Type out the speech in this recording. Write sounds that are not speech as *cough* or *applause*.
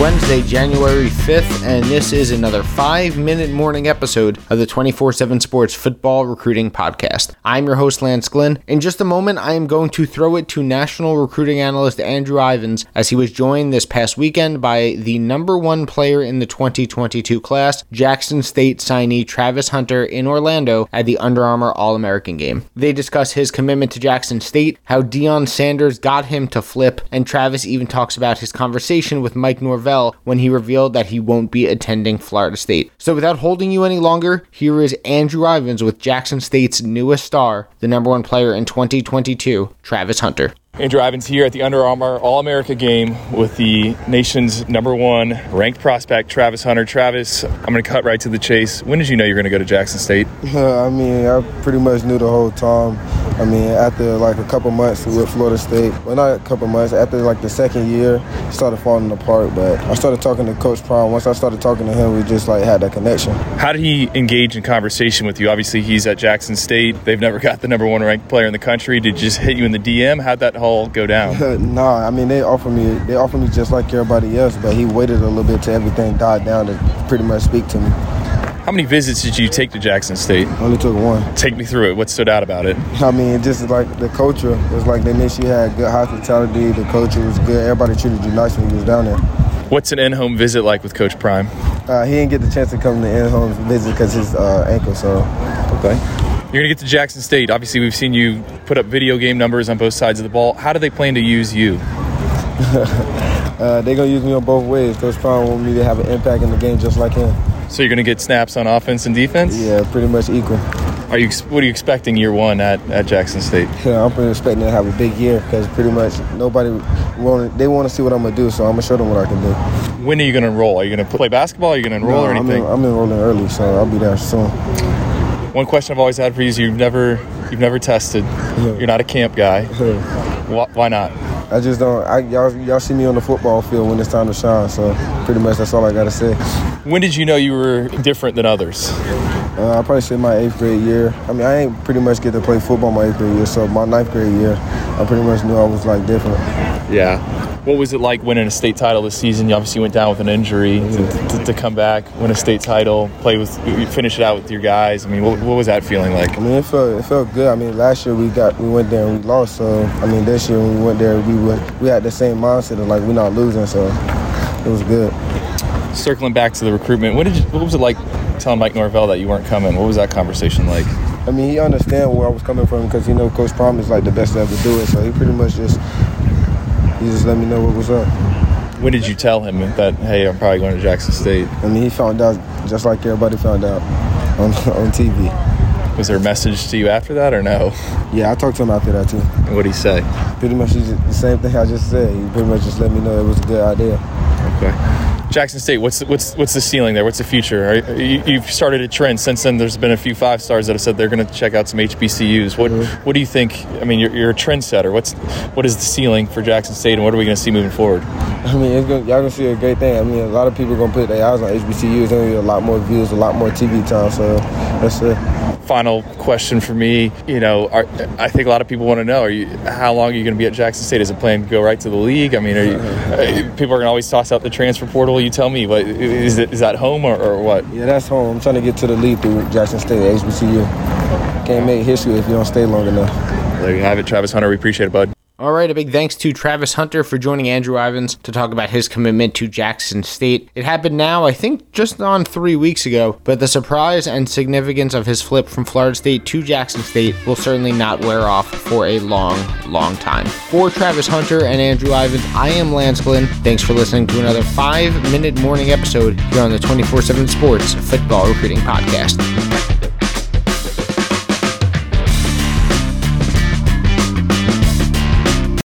Wednesday, January 5th, and this is another five minute morning episode of the 24 7 Sports Football Recruiting Podcast. I'm your host, Lance Glynn. In just a moment, I am going to throw it to national recruiting analyst Andrew Ivins as he was joined this past weekend by the number one player in the 2022 class, Jackson State signee Travis Hunter in Orlando at the Under Armour All American game. They discuss his commitment to Jackson State, how Deion Sanders got him to flip, and Travis even talks about his conversation with Mike Norvell when he revealed that he won't be attending Florida State. So without holding you any longer, here is Andrew Ivins with Jackson State's newest star, the number one player in 2022, Travis Hunter. Andrew Ivins here at the Under Armour All America game with the nation's number one ranked prospect, Travis Hunter. Travis, I'm going to cut right to the chase. When did you know you were going to go to Jackson State? *laughs* I mean, I pretty much knew the whole time. I mean, after like a couple months with Florida State, well, not a couple months, after like the second year, it started falling apart. But I started talking to Coach Prime. Once I started talking to him, we just like had that connection. How did he engage in conversation with you? Obviously, he's at Jackson State. They've never got the number one ranked player in the country. Did he just hit you in the DM? How'd that all go down? *laughs* nah, I mean they offered me they offered me just like everybody else, but he waited a little bit till everything died down to pretty much speak to me. How many visits did you take to Jackson State? Only took one. Take me through it. What stood out about it? I mean, just like the culture. It was like they knew she had good hospitality. The culture was good. Everybody treated you nice when you was down there. What's an in-home visit like with Coach Prime? Uh, he didn't get the chance to come to the in-home visit because his uh, ankle. So, okay. You're going to get to Jackson State. Obviously, we've seen you put up video game numbers on both sides of the ball. How do they plan to use you? *laughs* uh, they're going to use me on both ways. Coach Prime want me to have an impact in the game just like him. So you're going to get snaps on offense and defense? Yeah, pretty much equal. Are you? What are you expecting year one at, at Jackson State? Yeah, I'm pretty expecting to have a big year because pretty much nobody want they want to see what I'm gonna do, so I'm gonna show them what I can do. When are you gonna enroll? Are you gonna play basketball? Are you gonna enroll no, or anything? I'm, in, I'm enrolling early, so I'll be there soon. One question I've always had for you is you've never you've never tested. You're not a camp guy. why, why not? I just don't. I, y'all, y'all see me on the football field when it's time to shine. So pretty much that's all I gotta say. When did you know you were different than others? Uh, I probably say my eighth grade year. I mean, I ain't pretty much get to play football my eighth grade year. So my ninth grade year, I pretty much knew I was like different. Yeah. What was it like winning a state title this season? You obviously went down with an injury to, to, to come back, win a state title, play with, finish it out with your guys. I mean, what, what, was that feeling like? I mean, it felt it felt good. I mean, last year we got we went there and we lost. So I mean, this year when we went there, we went we had the same mindset of like we're not losing. So it was good. Circling back to the recruitment, what did you, what was it like telling Mike Norvell that you weren't coming? What was that conversation like? I mean, he understand where I was coming from because you know Coach Prime is like the best to ever do it. So he pretty much just he just let me know what was up. When did you tell him that hey, I'm probably going to Jackson State? I mean, he found out just like everybody found out *laughs* on on TV. Was there a message to you after that or no? Yeah, I talked to him after that too. And what did he say? Pretty much the same thing I just said. He pretty much just let me know it was a good idea. Okay. Jackson State, what's what's what's the ceiling there? What's the future? Are, you, have started a trend since then. There's been a few five stars that have said they're going to check out some HBCUs. What mm-hmm. what do you think? I mean, you're, you're a trendsetter. What's what is the ceiling for Jackson State, and what are we going to see moving forward? I mean, it's gonna, y'all gonna see a great thing. I mean, a lot of people are gonna put their eyes on HBCUs. There's gonna be a lot more views, a lot more TV time. So that's it final question for me. You know, are, I think a lot of people want to know: Are you how long are you going to be at Jackson State? Is it plan to go right to the league? I mean, are you, uh, people are going to always toss out the transfer portal. You tell me, what is it? Is that home or, or what? Yeah, that's home. I'm trying to get to the lead through Jackson State HBCU. Can't make history if you don't stay long enough. There you have it, Travis Hunter. We appreciate it, bud. All right, a big thanks to Travis Hunter for joining Andrew Ivins to talk about his commitment to Jackson State. It happened now, I think, just on three weeks ago, but the surprise and significance of his flip from Florida State to Jackson State will certainly not wear off for a long, long time. For Travis Hunter and Andrew Ivins, I am Lance Glenn. Thanks for listening to another five minute morning episode here on the 24 7 Sports Football Recruiting Podcast.